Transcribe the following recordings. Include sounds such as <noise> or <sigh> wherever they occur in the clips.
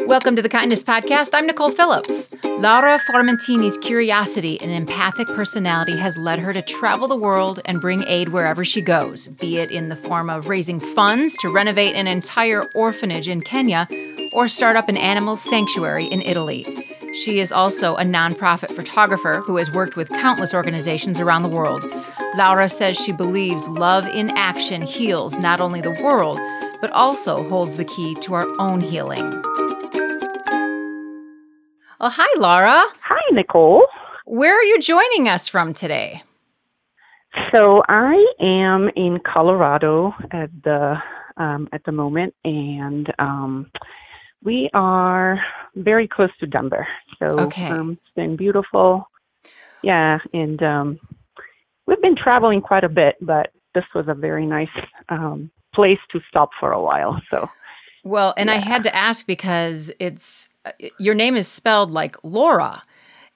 Welcome to the Kindness Podcast. I'm Nicole Phillips. Laura Formentini's curiosity and empathic personality has led her to travel the world and bring aid wherever she goes, be it in the form of raising funds to renovate an entire orphanage in Kenya or start up an animal sanctuary in Italy. She is also a nonprofit photographer who has worked with countless organizations around the world. Laura says she believes love in action heals not only the world, but also holds the key to our own healing. Well, hi, Laura. Hi, Nicole. Where are you joining us from today? So I am in Colorado at the um, at the moment, and um, we are very close to Denver. So okay. um, it's been beautiful. Yeah, and um, we've been traveling quite a bit, but this was a very nice um, place to stop for a while. So, well, and yeah. I had to ask because it's uh, your name is spelled like Laura,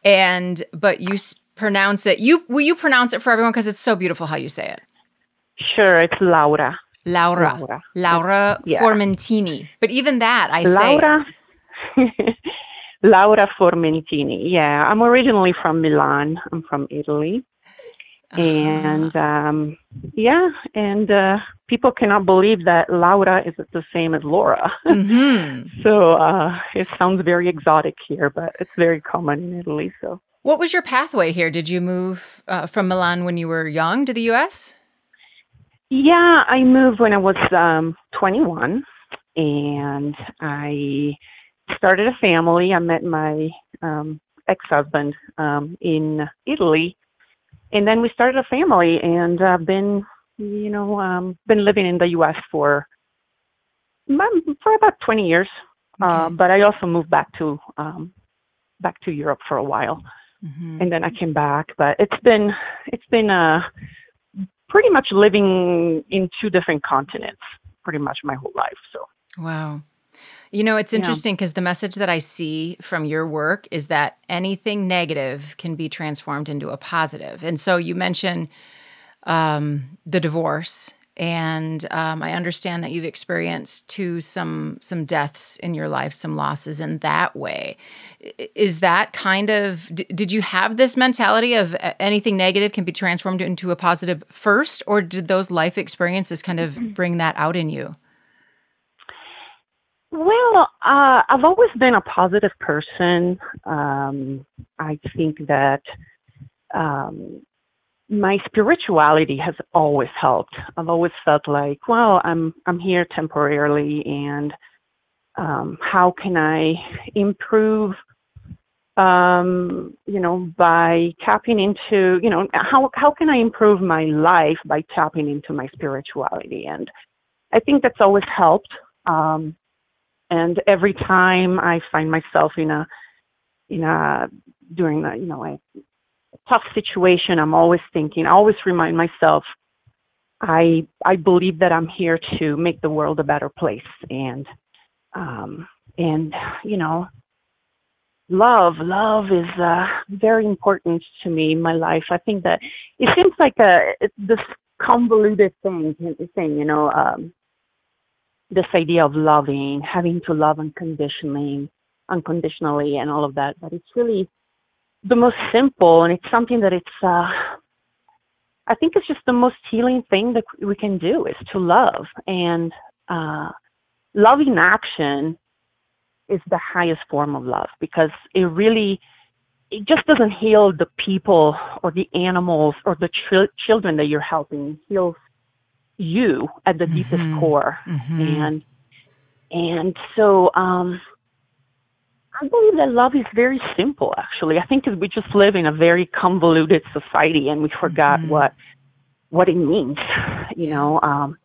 and but you pronounce it. You will you pronounce it for everyone because it's so beautiful how you say it. Sure, it's Laura. Laura. Laura, Laura yeah. Formentini. But even that, I Laura. say. <laughs> Laura Formentini. Yeah, I'm originally from Milan. I'm from Italy. Uh-huh. And um, yeah, and uh, people cannot believe that Laura is the same as Laura. Mm-hmm. <laughs> so uh, it sounds very exotic here, but it's very common in Italy. So, what was your pathway here? Did you move uh, from Milan when you were young to the U.S.? Yeah, I moved when I was um, 21, and I started a family. I met my um, ex-husband um, in Italy, and then we started a family, and I've uh, been, you know, um, been living in the U.S. for for about 20 years. Okay. Uh, but I also moved back to um, back to Europe for a while, mm-hmm. and then I came back. But it's been it's been a pretty much living in two different continents pretty much my whole life. So, wow. You know, it's interesting because yeah. the message that I see from your work is that anything negative can be transformed into a positive. And so you mentioned um, the divorce and um, I understand that you've experienced too some some deaths in your life, some losses in that way. Is that kind of d- did you have this mentality of anything negative can be transformed into a positive first, or did those life experiences kind of bring that out in you? Well, uh, I've always been a positive person. Um, I think that um, my spirituality has always helped. I've always felt like, well, I'm I'm here temporarily, and um, how can I improve? Um, you know, by tapping into, you know, how how can I improve my life by tapping into my spirituality? And I think that's always helped. Um, and every time I find myself in a in a during the you know a tough situation, I'm always thinking, I always remind myself, I I believe that I'm here to make the world a better place, and um, and you know, love love is uh, very important to me in my life. I think that it seems like a this convoluted thing, thing you know, um, this idea of loving, having to love unconditionally, unconditionally, and all of that. But it's really the most simple, and it's something that it's. Uh, I think it's just the most healing thing that we can do is to love, and uh, loving action is the highest form of love because it really it just doesn't heal the people or the animals or the ch- children that you're helping. It heals you at the mm-hmm. deepest core, mm-hmm. and and so um, I believe that love is very simple, actually. I think we just live in a very convoluted society and we forgot mm-hmm. what what it means, you know, um,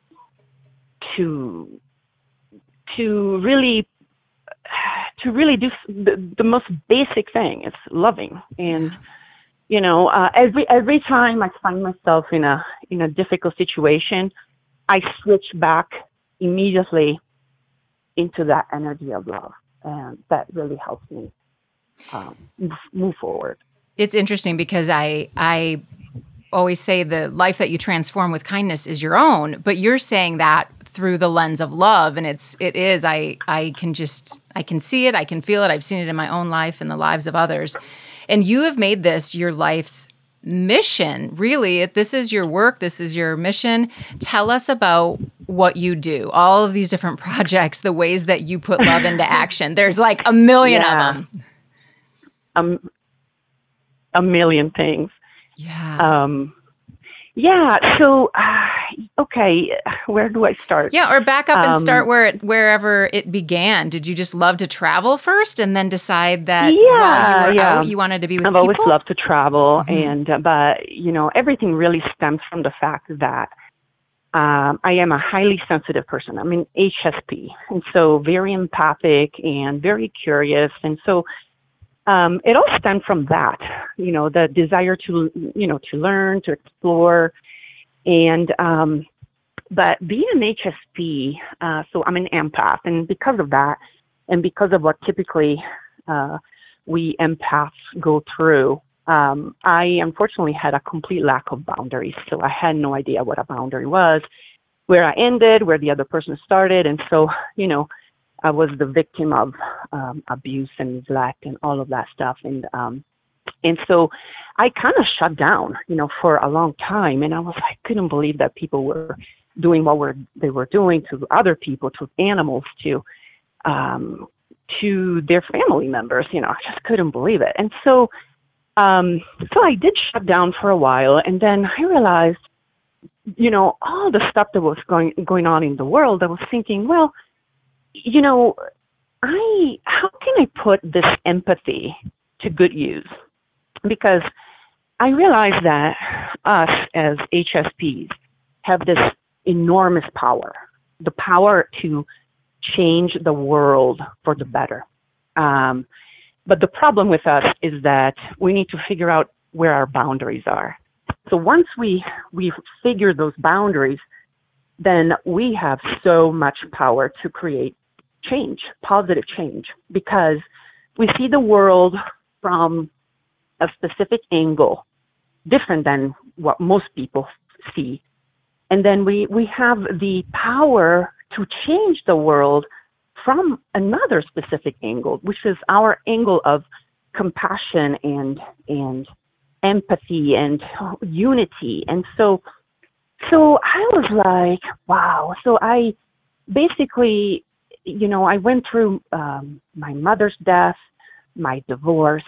to to really to really do the, the most basic thing is loving and you know uh, every every time i find myself in a in a difficult situation i switch back immediately into that energy of love and that really helps me um, move forward. It's interesting because I I always say the life that you transform with kindness is your own, but you're saying that through the lens of love and it's it is i i can just i can see it i can feel it i've seen it in my own life and the lives of others and you have made this your life's mission. Really if this is your work this is your mission tell us about what you do. All of these different <laughs> projects the ways that you put love into <laughs> action. There's like a million yeah. of them. Um, a million things. Yeah. Um yeah. So, uh, okay, where do I start? Yeah, or back up um, and start where it, wherever it began. Did you just love to travel first, and then decide that yeah, you yeah. Out, you wanted to be with I've people? always loved to travel, mm-hmm. and uh, but you know, everything really stems from the fact that um, I am a highly sensitive person. I'm an HSP, and so very empathic and very curious, and so um, it all stemmed from that, you know, the desire to, you know, to learn, to explore, and um, but being an HSP, uh, so I'm an empath, and because of that, and because of what typically uh, we empaths go through, um, I unfortunately had a complete lack of boundaries. So I had no idea what a boundary was, where I ended, where the other person started, and so you know, I was the victim of um, abuse and neglect and all of that stuff. And um, and so I kind of shut down, you know, for a long time. And I was I couldn't believe that people were doing what were they were doing to other people, to animals, to um, to their family members. You know, I just couldn't believe it. And so um, so I did shut down for a while, and then I realized, you know, all the stuff that was going going on in the world. I was thinking, well you know, I how can I put this empathy to good use? Because I realize that us as HSPs have this enormous power, the power to change the world for the better. Um, but the problem with us is that we need to figure out where our boundaries are. So once we we figure those boundaries, then we have so much power to create change, positive change, because we see the world from a specific angle, different than what most people see. And then we, we have the power to change the world from another specific angle, which is our angle of compassion and, and empathy and unity. And so, so I was like, wow. So I basically you know, I went through um, my mother's death, my divorce,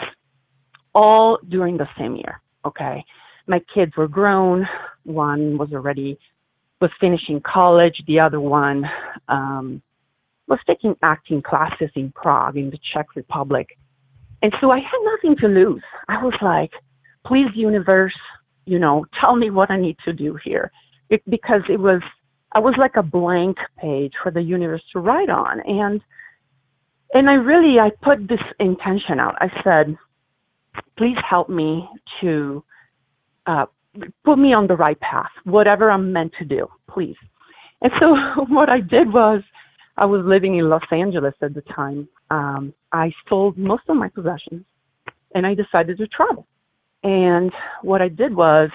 all during the same year. Okay. My kids were grown. One was already was finishing college. The other one um, was taking acting classes in Prague, in the Czech Republic. And so I had nothing to lose. I was like, please, universe, you know, tell me what I need to do here. It, because it was I was like a blank page for the universe to write on. And and I really I put this intention out. I said, please help me to uh, put me on the right path, whatever I'm meant to do, please. And so <laughs> what I did was I was living in Los Angeles at the time. Um, I sold most of my possessions and I decided to travel. And what I did was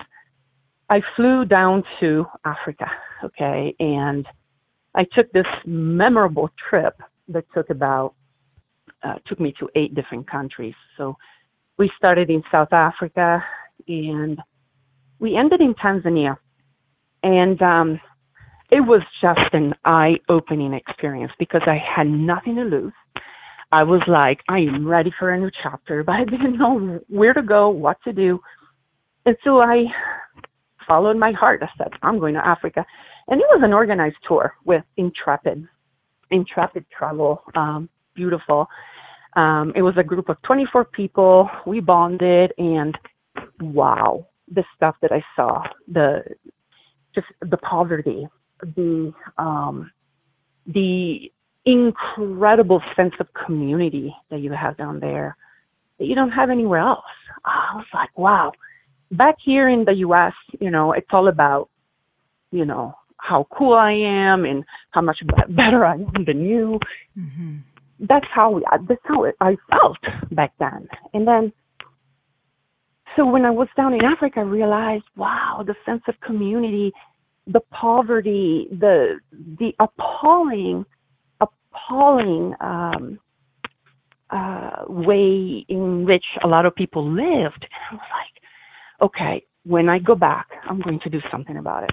I flew down to Africa, okay, and I took this memorable trip that took about uh, took me to eight different countries. So we started in South Africa and we ended in Tanzania, and um, it was just an eye-opening experience because I had nothing to lose. I was like, I am ready for a new chapter, but I didn't know where to go, what to do. And so I followed my heart. I said, I'm going to Africa. And it was an organized tour with Intrepid, Intrepid Travel, um, beautiful. Um, it was a group of 24 people. We bonded, and wow, the stuff that I saw, the just the poverty, the um, the incredible sense of community that you have down there that you don't have anywhere else. I was like, wow, back here in the US, you know, it's all about, you know, how cool I am and how much better I am than you. Mm-hmm. That's how we, that's how I felt back then. And then, so when I was down in Africa, I realized, wow, the sense of community the poverty, the the appalling, appalling um, uh, way in which a lot of people lived. And I was like, okay, when I go back, I'm going to do something about it.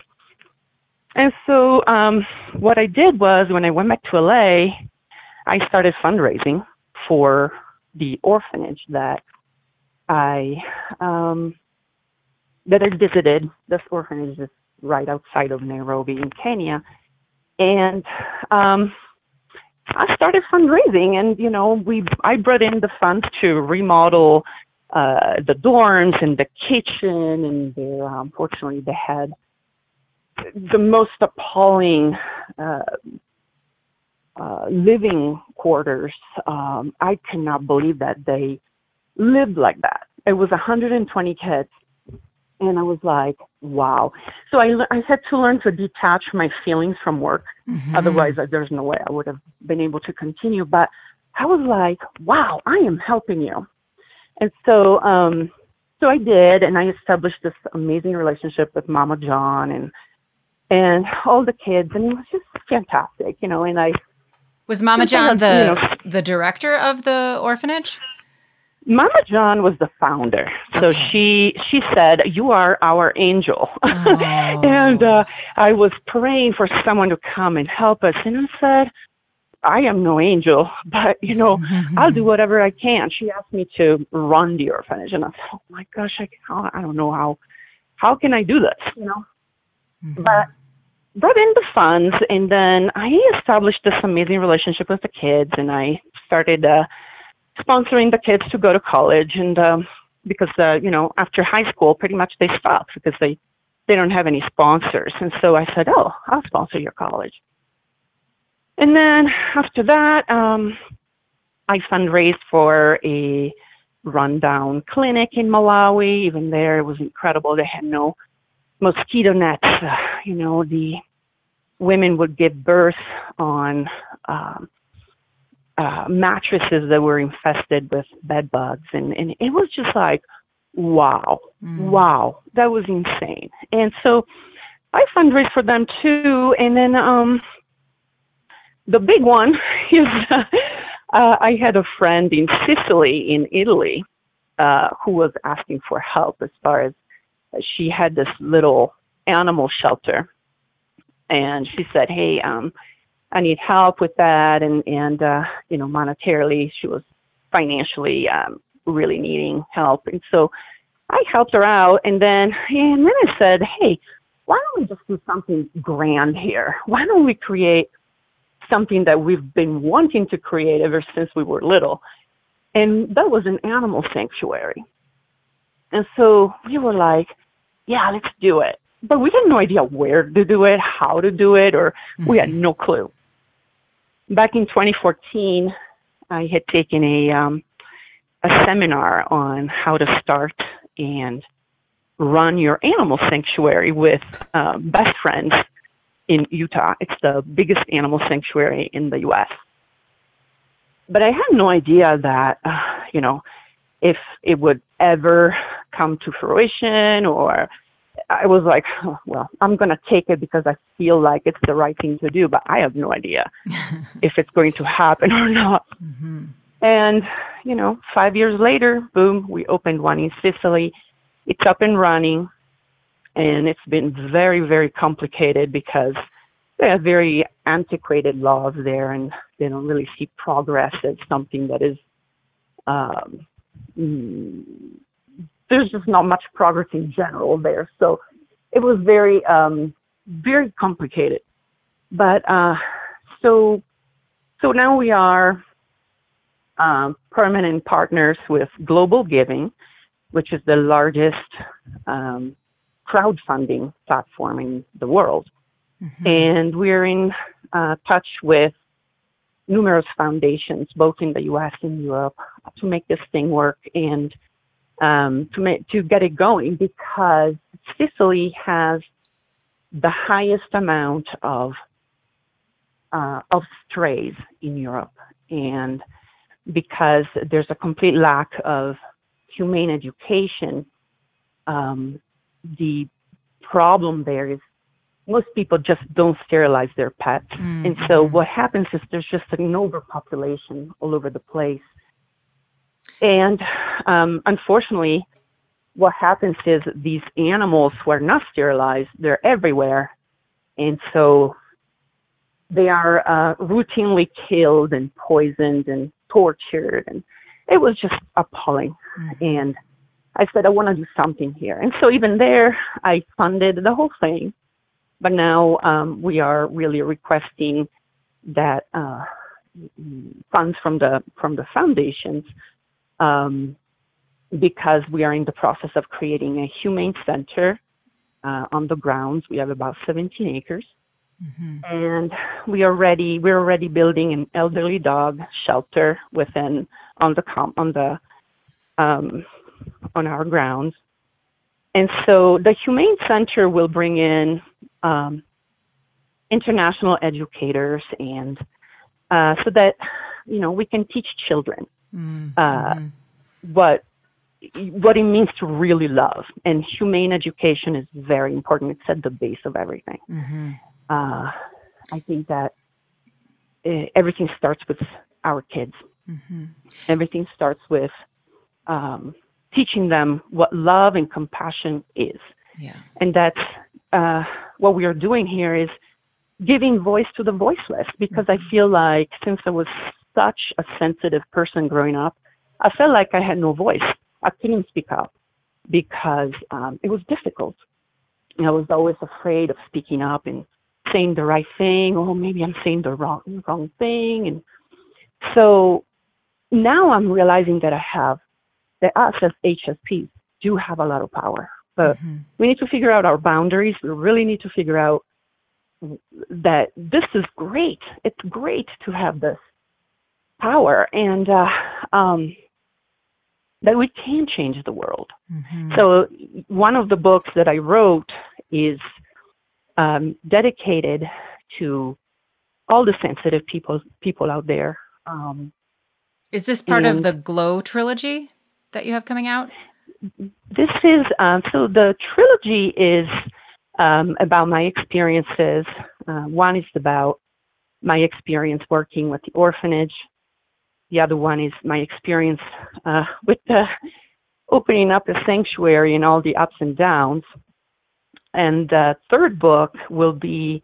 And so um, what I did was when I went back to LA, I started fundraising for the orphanage that I um, that I visited. This orphanage is right outside of Nairobi in Kenya, and um, I started fundraising. And you know, we I brought in the funds to remodel uh, the dorms and the kitchen, and there, unfortunately, they had the most appalling. Uh, uh, living quarters. Um, I cannot believe that they lived like that. It was 120 kids, and I was like, wow. So I, I had to learn to detach my feelings from work. Mm-hmm. Otherwise, there's no way I would have been able to continue. But I was like, wow, I am helping you. And so, um, so I did, and I established this amazing relationship with Mama John and and all the kids, and it was just fantastic, you know. And I was Mama John the you know, the director of the orphanage. Mama John was the founder, so okay. she she said, "You are our angel," <laughs> oh. and uh, I was praying for someone to come and help us, and I said, "I am no angel, but you know, <laughs> I'll do whatever I can." She asked me to run the orphanage, and I said, "Oh my gosh, I I don't know how how can I do this?" You know, mm-hmm. but brought in the funds, and then I established this amazing relationship with the kids, and I started. Uh, sponsoring the kids to go to college and um, because uh, you know after high school pretty much they stop because they they don't have any sponsors and so i said oh i'll sponsor your college and then after that um, i fundraised for a rundown clinic in malawi even there it was incredible they had no mosquito nets uh, you know the women would give birth on um, uh, mattresses that were infested with bed bugs, and and it was just like, wow, mm. wow, that was insane. And so I fundraised for them too, and then um, the big one <laughs> is uh, uh, I had a friend in Sicily, in Italy, uh, who was asking for help as far as she had this little animal shelter, and she said, hey. um I need help with that, and and uh, you know, monetarily, she was financially um, really needing help, and so I helped her out, and then and then I said, hey, why don't we just do something grand here? Why don't we create something that we've been wanting to create ever since we were little? And that was an animal sanctuary. And so we were like, yeah, let's do it. But we had no idea where to do it, how to do it, or mm-hmm. we had mm-hmm. no clue back in 2014, I had taken a um, a seminar on how to start and run your animal sanctuary with uh, Best Friends in Utah. It's the biggest animal sanctuary in the U.S. But I had no idea that, uh, you know, if it would ever come to fruition or I was like, oh, well, I'm going to take it because I feel like it's the right thing to do, but I have no idea <laughs> if it's going to happen or not. Mm-hmm. And, you know, five years later, boom, we opened one in Sicily. It's up and running. And it's been very, very complicated because they have very antiquated laws there and they don't really see progress as something that is um, there's just not much progress in general there. So it was very, um, very complicated. But uh, so, so now we are um, permanent partners with Global Giving, which is the largest um, crowdfunding platform in the world. Mm-hmm. And we're in uh, touch with numerous foundations, both in the US and Europe, to make this thing work. And um, to make, to get it going because Sicily has the highest amount of uh, of strays in Europe, and because there's a complete lack of humane education, um, the problem there is most people just don't sterilize their pets. Mm-hmm. And so what happens is there's just an overpopulation all over the place. And um, unfortunately, what happens is these animals who are not sterilized, they're everywhere. And so they are uh, routinely killed and poisoned and tortured. And it was just appalling. Mm-hmm. And I said, I want to do something here. And so even there, I funded the whole thing. But now um, we are really requesting that uh, funds from the from the foundations um, because we are in the process of creating a humane center uh, on the grounds. We have about 17 acres. Mm-hmm. And we are ready. We're already building an elderly dog shelter within on the on the um, on our grounds. And so the Humane Center will bring in um, international educators and uh, so that you know we can teach children mm-hmm. uh, what what it means to really love and humane education is very important it's at the base of everything mm-hmm. uh, i think that uh, everything starts with our kids mm-hmm. everything starts with um, teaching them what love and compassion is. Yeah. And that's uh, what we are doing here is giving voice to the voiceless because mm-hmm. I feel like since I was such a sensitive person growing up, I felt like I had no voice. I couldn't speak up because um, it was difficult. I was always afraid of speaking up and saying the right thing, or maybe I'm saying the wrong wrong thing. And so now I'm realizing that I have that us as HSPs do have a lot of power. But mm-hmm. we need to figure out our boundaries. We really need to figure out that this is great. It's great to have this power and uh, um, that we can change the world. Mm-hmm. So, one of the books that I wrote is um, dedicated to all the sensitive people people out there. Um, is this part of the Glow trilogy? that you have coming out? This is um, so the trilogy is um, about my experiences. Uh, one is about my experience working with the orphanage. The other one is my experience uh, with the opening up a sanctuary and all the ups and downs. And the third book will be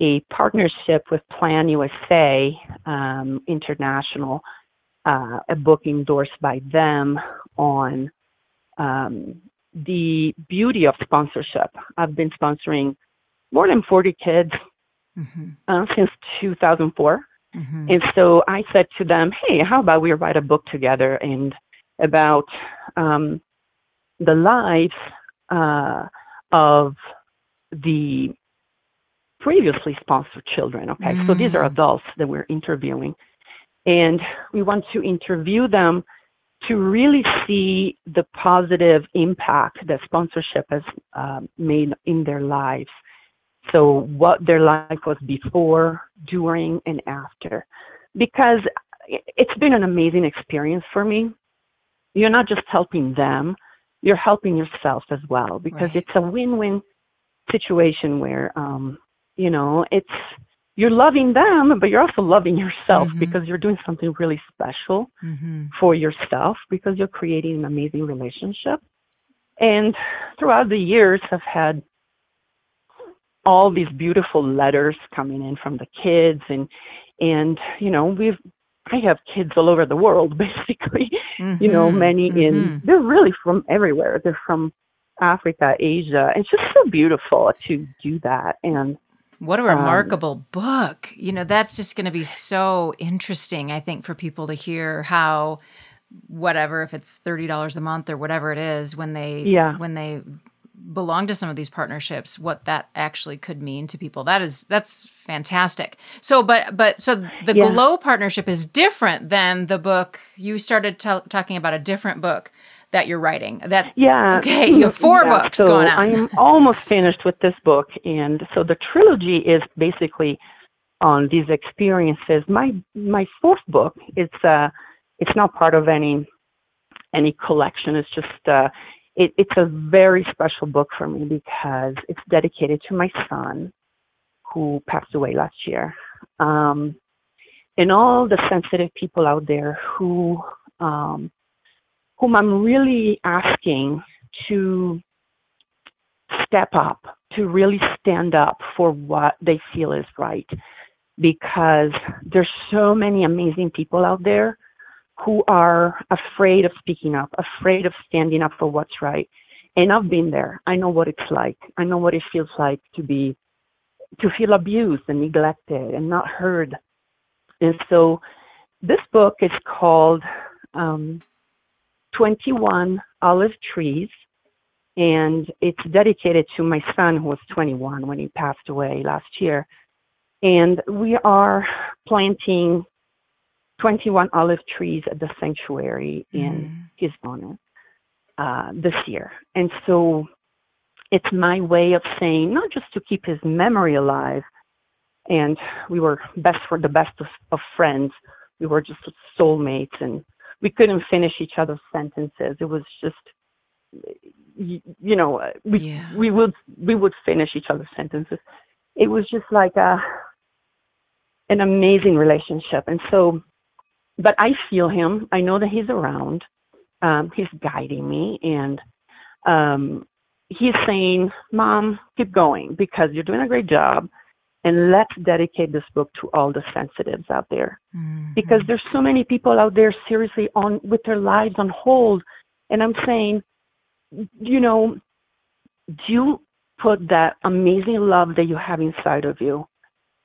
a partnership with Plan USA um, International, uh, a book endorsed by them on um, the beauty of sponsorship. I've been sponsoring more than 40 kids mm-hmm. uh, since 2004. Mm-hmm. And so I said to them, hey, how about we write a book together and about um, the lives uh, of the previously sponsored children. Okay, mm-hmm. so these are mm. adults that we're interviewing. And we want to interview them to really see the positive impact that sponsorship has um, made in their lives. So, what their life was before, during, and after. Because it's been an amazing experience for me. You're not just helping them, you're helping yourself as well, because right. it's a win win situation where, um, you know, it's you're loving them, but you're also loving yourself mm-hmm. because you're doing something really special mm-hmm. for yourself because you're creating an amazing relationship. And throughout the years, I've had all these beautiful letters coming in from the kids and and you know we've I have kids all over the world <laughs> basically mm-hmm. you know many in mm-hmm. they're really from everywhere they're from Africa Asia it's just so beautiful to do that and what a um, remarkable um, book. You know, that's just going to be so interesting, I think, for people to hear how whatever if it's $30 a month or whatever it is when they yeah. when they belong to some of these partnerships what that actually could mean to people that is that's fantastic so but but so the yeah. glow partnership is different than the book you started t- talking about a different book that you're writing. That yeah. Okay, you have four yeah, books so going on. I am almost finished with this book, and so the trilogy is basically on these experiences. My my fourth book it's uh it's not part of any any collection. It's just uh it, it's a very special book for me because it's dedicated to my son who passed away last year. Um, and all the sensitive people out there who um, whom I'm really asking to step up, to really stand up for what they feel is right. Because there's so many amazing people out there who are afraid of speaking up, afraid of standing up for what's right. And I've been there. I know what it's like. I know what it feels like to be to feel abused and neglected and not heard. And so this book is called um, 21 Olive Trees, and it's dedicated to my son who was 21 when he passed away last year. And we are planting 21 olive trees at the sanctuary in mm. his honor uh, this year. And so it's my way of saying, not just to keep his memory alive, and we were best for the best of, of friends. We were just soulmates, and we couldn't finish each other's sentences. It was just, you, you know, we yeah. we would we would finish each other's sentences. It was just like a an amazing relationship, and so but I feel him. I know that he's around. Um, he's guiding me, and um, he's saying, "Mom, keep going because you're doing a great job." And let's dedicate this book to all the sensitives out there, mm-hmm. because there's so many people out there seriously on with their lives on hold. And I'm saying, you know, do you put that amazing love that you have inside of you?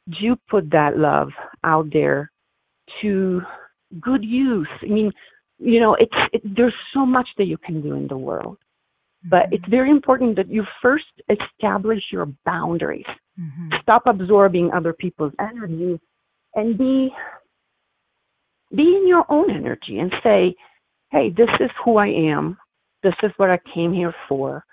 Do you put that love out there to good use. I mean, you know, it's it, there's so much that you can do in the world, but it's very important that you first establish your boundaries. Mm-hmm. Stop absorbing other people's energy, and be be in your own energy and say, "Hey, this is who I am. This is what I came here for.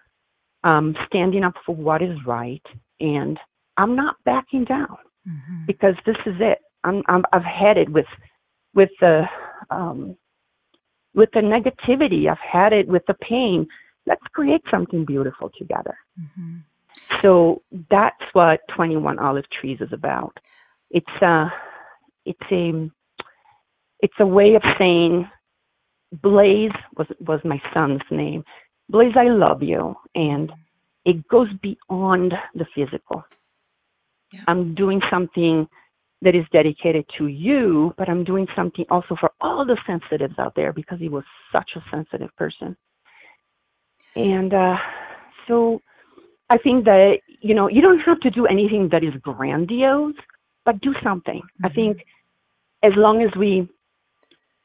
Um, standing up for what is right, and I'm not backing down mm-hmm. because this is it. I'm, I'm I've had it with with the um, with the negativity. I've had it with the pain. Let's create something beautiful together. Mm-hmm. So that's what 21 Olive Trees is about. It's a uh, it's a it's a way of saying Blaze was was my son's name. Blaze, I love you, and it goes beyond the physical. Yeah. I'm doing something that is dedicated to you, but I'm doing something also for all the sensitives out there because he was such a sensitive person. And uh, so I think that, you know, you don't have to do anything that is grandiose, but do something. Mm-hmm. I think as long as we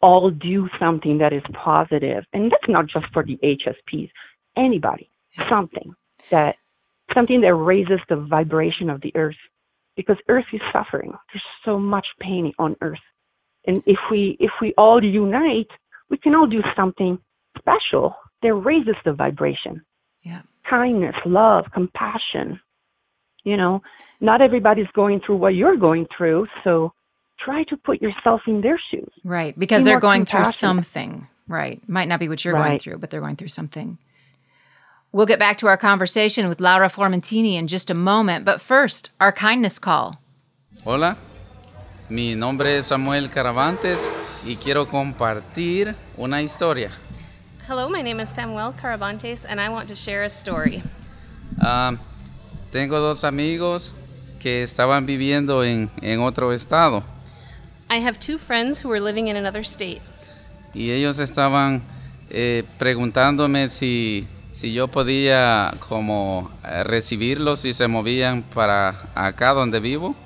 all do something that is positive, and that's not just for the HSPs, anybody, something that something that raises the vibration of the earth because earth is suffering there's so much pain on earth and if we if we all unite we can all do something special that raises the vibration. Yeah. Kindness love compassion. You know not everybody's going through what you're going through so try to put yourself in their shoes. Right because Be they're going through something. Right might not be what you're right. going through but they're going through something. We'll get back to our conversation with Laura Formentini in just a moment, but first, our kindness call. Hola, mi nombre es Samuel Caravantes y quiero compartir una historia. Hello, my name is Samuel Caravantes and I want to share a story. Uh, tengo dos amigos que estaban viviendo en, en otro estado. I have two friends who were living in another state. Y ellos estaban eh, preguntándome si si yo podía como eh, recibirlos si se movían para acá donde vivo.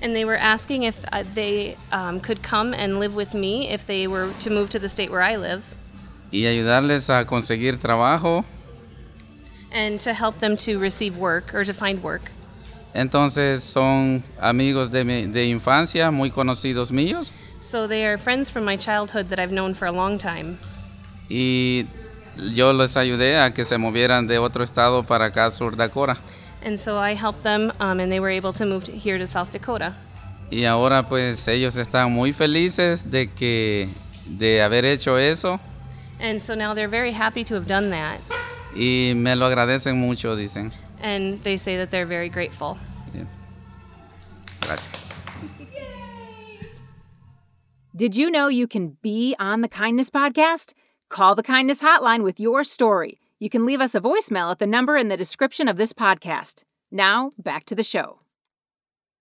And they were asking if uh, they um, could come and live with me if they were to move to the state where I live. Y ayudarles a conseguir trabajo. And to help them to receive work or to find work. Entonces son amigos de, mi, de infancia, muy conocidos míos. So they are friends from my childhood that I've known for a long time. Y yo les ayudé a que se movieran de otro estado para acá, Sur Dakota. And so I helped them um, and they were able to move to, here to South Dakota. Y ahora pues ellos están muy felices de que de haber hecho eso. And so now they're very happy to have done that. Y me lo agradecen mucho, dicen. And they say that they're very grateful. Bien. Gracias. Did you know you can be on the Kindness Podcast? Call the Kindness Hotline with your story. You can leave us a voicemail at the number in the description of this podcast. Now, back to the show.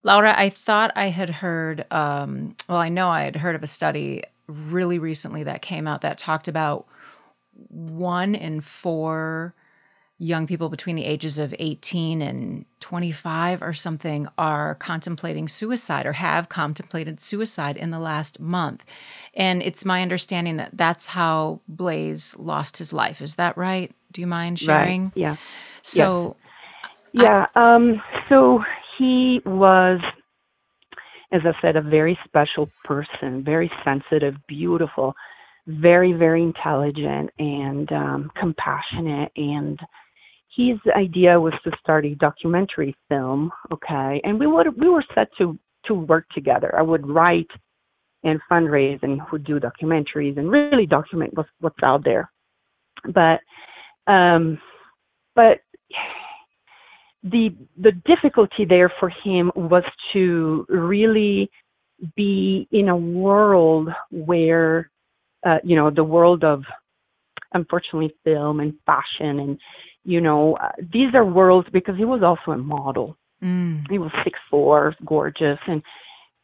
Laura, I thought I had heard, um, well, I know I had heard of a study really recently that came out that talked about one in four young people between the ages of 18 and 25 or something are contemplating suicide or have contemplated suicide in the last month. And it's my understanding that that's how Blaze lost his life. Is that right? Do you mind sharing? Right. Yeah. So, Yeah. Um, so he was, as I said, a very special person, very sensitive, beautiful, very, very intelligent, and um, compassionate. And his idea was to start a documentary film. Okay, and we would we were set to to work together. I would write and fundraise, and would do documentaries and really document what's what's out there. But um, but the the difficulty there for him was to really be in a world where uh, you know the world of unfortunately film and fashion and you know uh, these are worlds because he was also a model. Mm, he was six four gorgeous and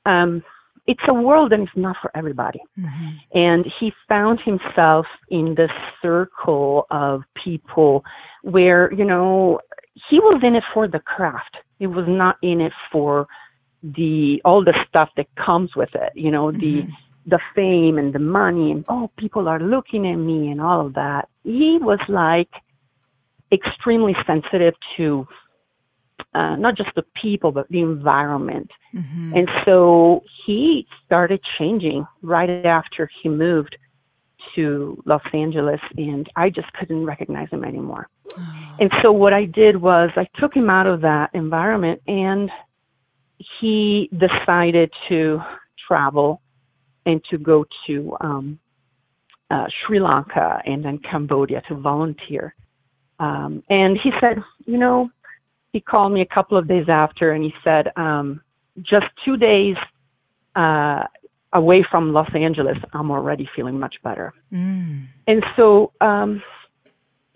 um it's a world that is not for everybody. Mhm, and he found himself in this circle of people where you know he was in it for the craft he was not in it for the all the stuff that comes with it you know the mhm, the fame and the money and oh people are looking at me and all of that he was like extremely sensitive to uh, not just the people but the environment mhm. and so he started changing right after he moved to Los Angeles, and I just couldn't recognize him anymore. And so what I did was I took him out of that environment, and he decided to travel and to go to um, uh, Sri Lanka and then Cambodia to volunteer. Um, and he said, you know, he called me a couple of days after, and he said, um, just two days uh, away from Los Angeles, I'm already feeling much better. mm, And so, um,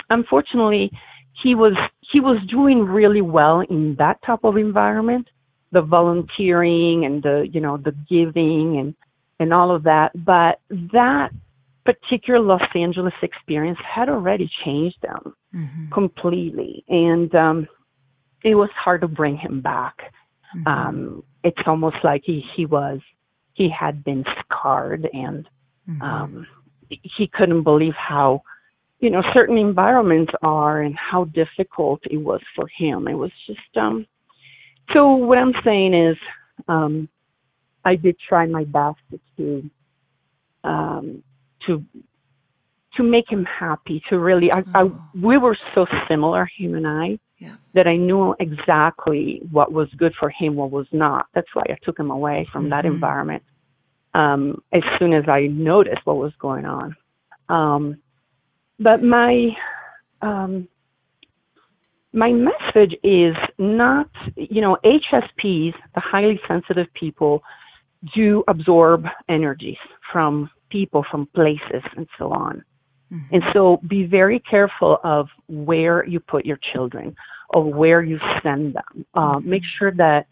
unfortunately, he was he was doing really well in that type of environment, the volunteering and the you know the giving and and all of that. But that particular Los Angeles experience had already changed him mhm, completely, and um, it was hard to bring him back mhm. um, it's almost like he, he was he had been scarred and Mhm. um, he couldn't believe how you know certain environments are and how difficult it was for him it was just um so what i'm saying is um i did try my best to um to to make him happy to really I, I Oh. we were so similar him and i Yeah. that i knew exactly what was good for him what was not that's why i took him away from that Mhm. environment um as soon as i noticed what was going on um but my um my message is not you know hsps the highly sensitive people do absorb energies from people from places and so on Mhm. and so be very careful of where you put your children or where you send them. Uh, make sure that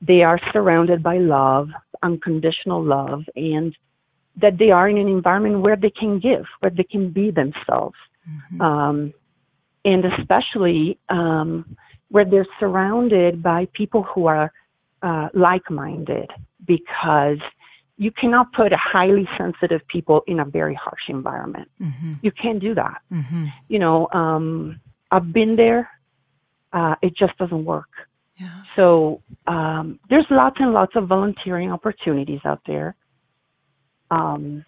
they are surrounded by love, unconditional love, and that they are in an environment where they can give, where they can be themselves. Mhm. Um, and especially um, where they're surrounded by people who are uh, like minded, because you cannot put highly sensitive people in a very harsh environment. Mhm. You can't do that. Mhm. You know, um, I've been there. Uh, it just doesn't work. Yeah. So um, there's lots and lots of volunteering opportunities out there. Um,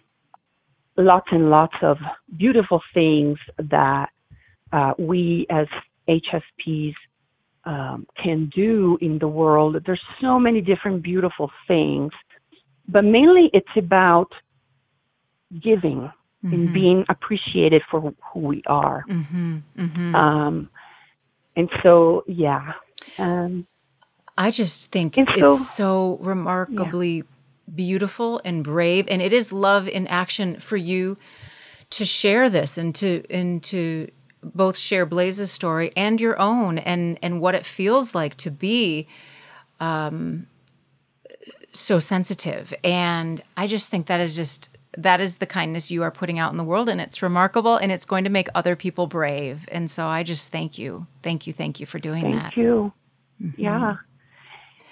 lots and lots of beautiful things that uh, we as HSPs um, can do in the world. There's so many different beautiful things, but mainly it's about giving mm-hmm. in being appreciated for who we are. Mm-hmm. Mm-hmm. Um, and so, yeah. Um, I just think And it's so- so remarkably beautiful and brave, and it is love in action for you to share this and to and to both share Blaze's story and your own, and and what it feels like to be um, so sensitive. And I just think that is just that is the kindness you are putting out in the world, and it's remarkable, and it's going to make other people brave. And so I just thank you, thank you, thank you for doing thank that. Thank you. Mm-hmm. Yeah.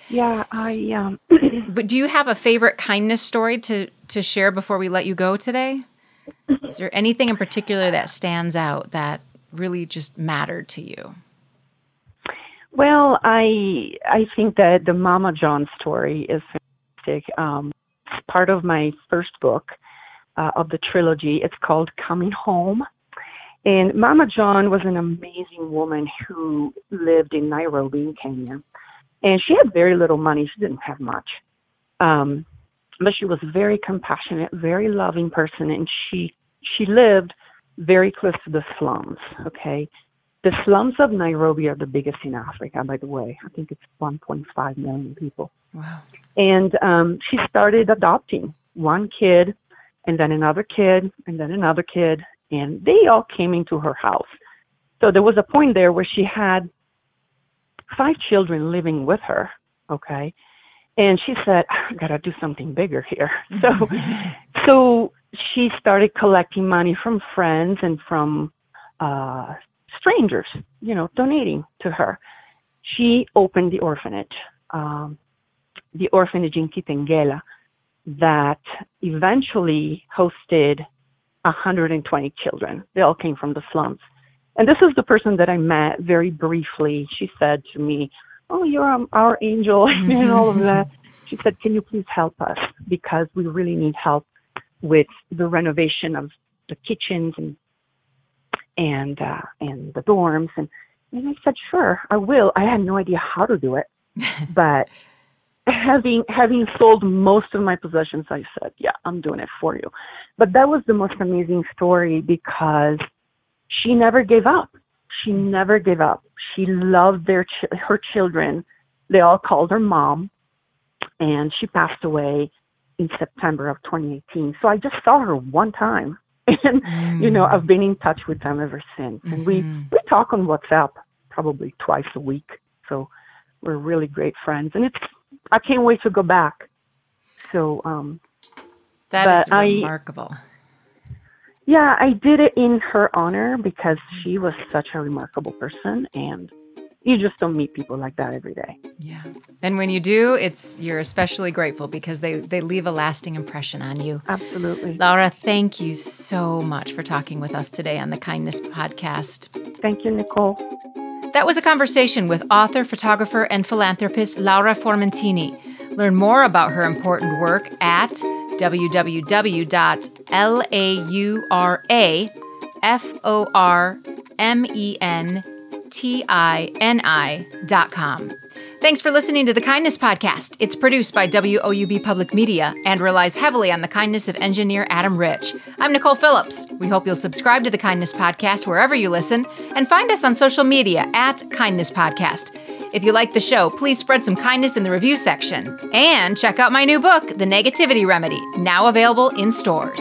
Yeah, I um <clears throat> But do you have a favorite kindness story to to share before we let you go today? Is there anything in particular that stands out that really just mattered to you? Well, I I think that the Mama John story is fantastic. Um, it's part of my first book uh, of the trilogy. It's called Coming Home, and Mama John was an amazing woman who lived in Nairobi, Kenya, and she had very little money. She didn't have much, um, but she was a very compassionate, very loving person, and she she lived very close to the slums. Okay, the slums of Nairobi are the biggest in Africa, by the way. I think it's 1.5 million people. Wow. And um, she started adopting one kid, and then another kid, and then another kid, and they all came into her house. So there was a point there where she had five children living with her. Okay. And she said, I gotta do something bigger here. <laughs> So, <laughs> so she started collecting money from friends and from uh, strangers, you know, donating to her. She opened the orphanage, um, the orphanage in Kitengela, that eventually hosted 120 children. They all came from the slums. And this is the person that I met very briefly. She said to me, Oh, you're um, our angel, <laughs> and all of that. She said, Can you please help us? Because we really need help with the renovation of the kitchens and and uh, and the dorms and and I said sure I will I had no idea how to do it <laughs> but having having sold most of my possessions I said yeah I'm doing it for you but that was the most amazing story because she never gave up. She never gave up. She loved their ch- her children. They all called her mom and she passed away in September of 2018 so I just saw her one time <laughs> and you know I've been in touch with them ever since. And we Mhm. we talk on WhatsApp probably twice a week. So we're really great friends and it's I can't wait to go back. So um That is But I- remarkable. Yeah I did it in her honor because she was such a remarkable person and you just don't meet people like that every day Yeah. And when you do, it's you're especially grateful because they they leave a lasting impression on you. absolutely Laura, thank you so much for talking with us today on the Kindness Podcast. thank you Nicole That was a conversation with author, photographer, and philanthropist Laura Formentini. Learn more about her important work at www.lauraformen.com www.lauraformentini.com. Thanks for listening to the Kindness Podcast. It's produced by WOUB Public Media and relies heavily on the kindness of engineer Adam Rich. I'm Nicole Phillips. We hope you'll subscribe to the Kindness Podcast wherever you listen and find us on social media at Kindness Podcast. If you like the show, please spread some kindness in the review section. And check out my new book, The Negativity Remedy, now available in stores.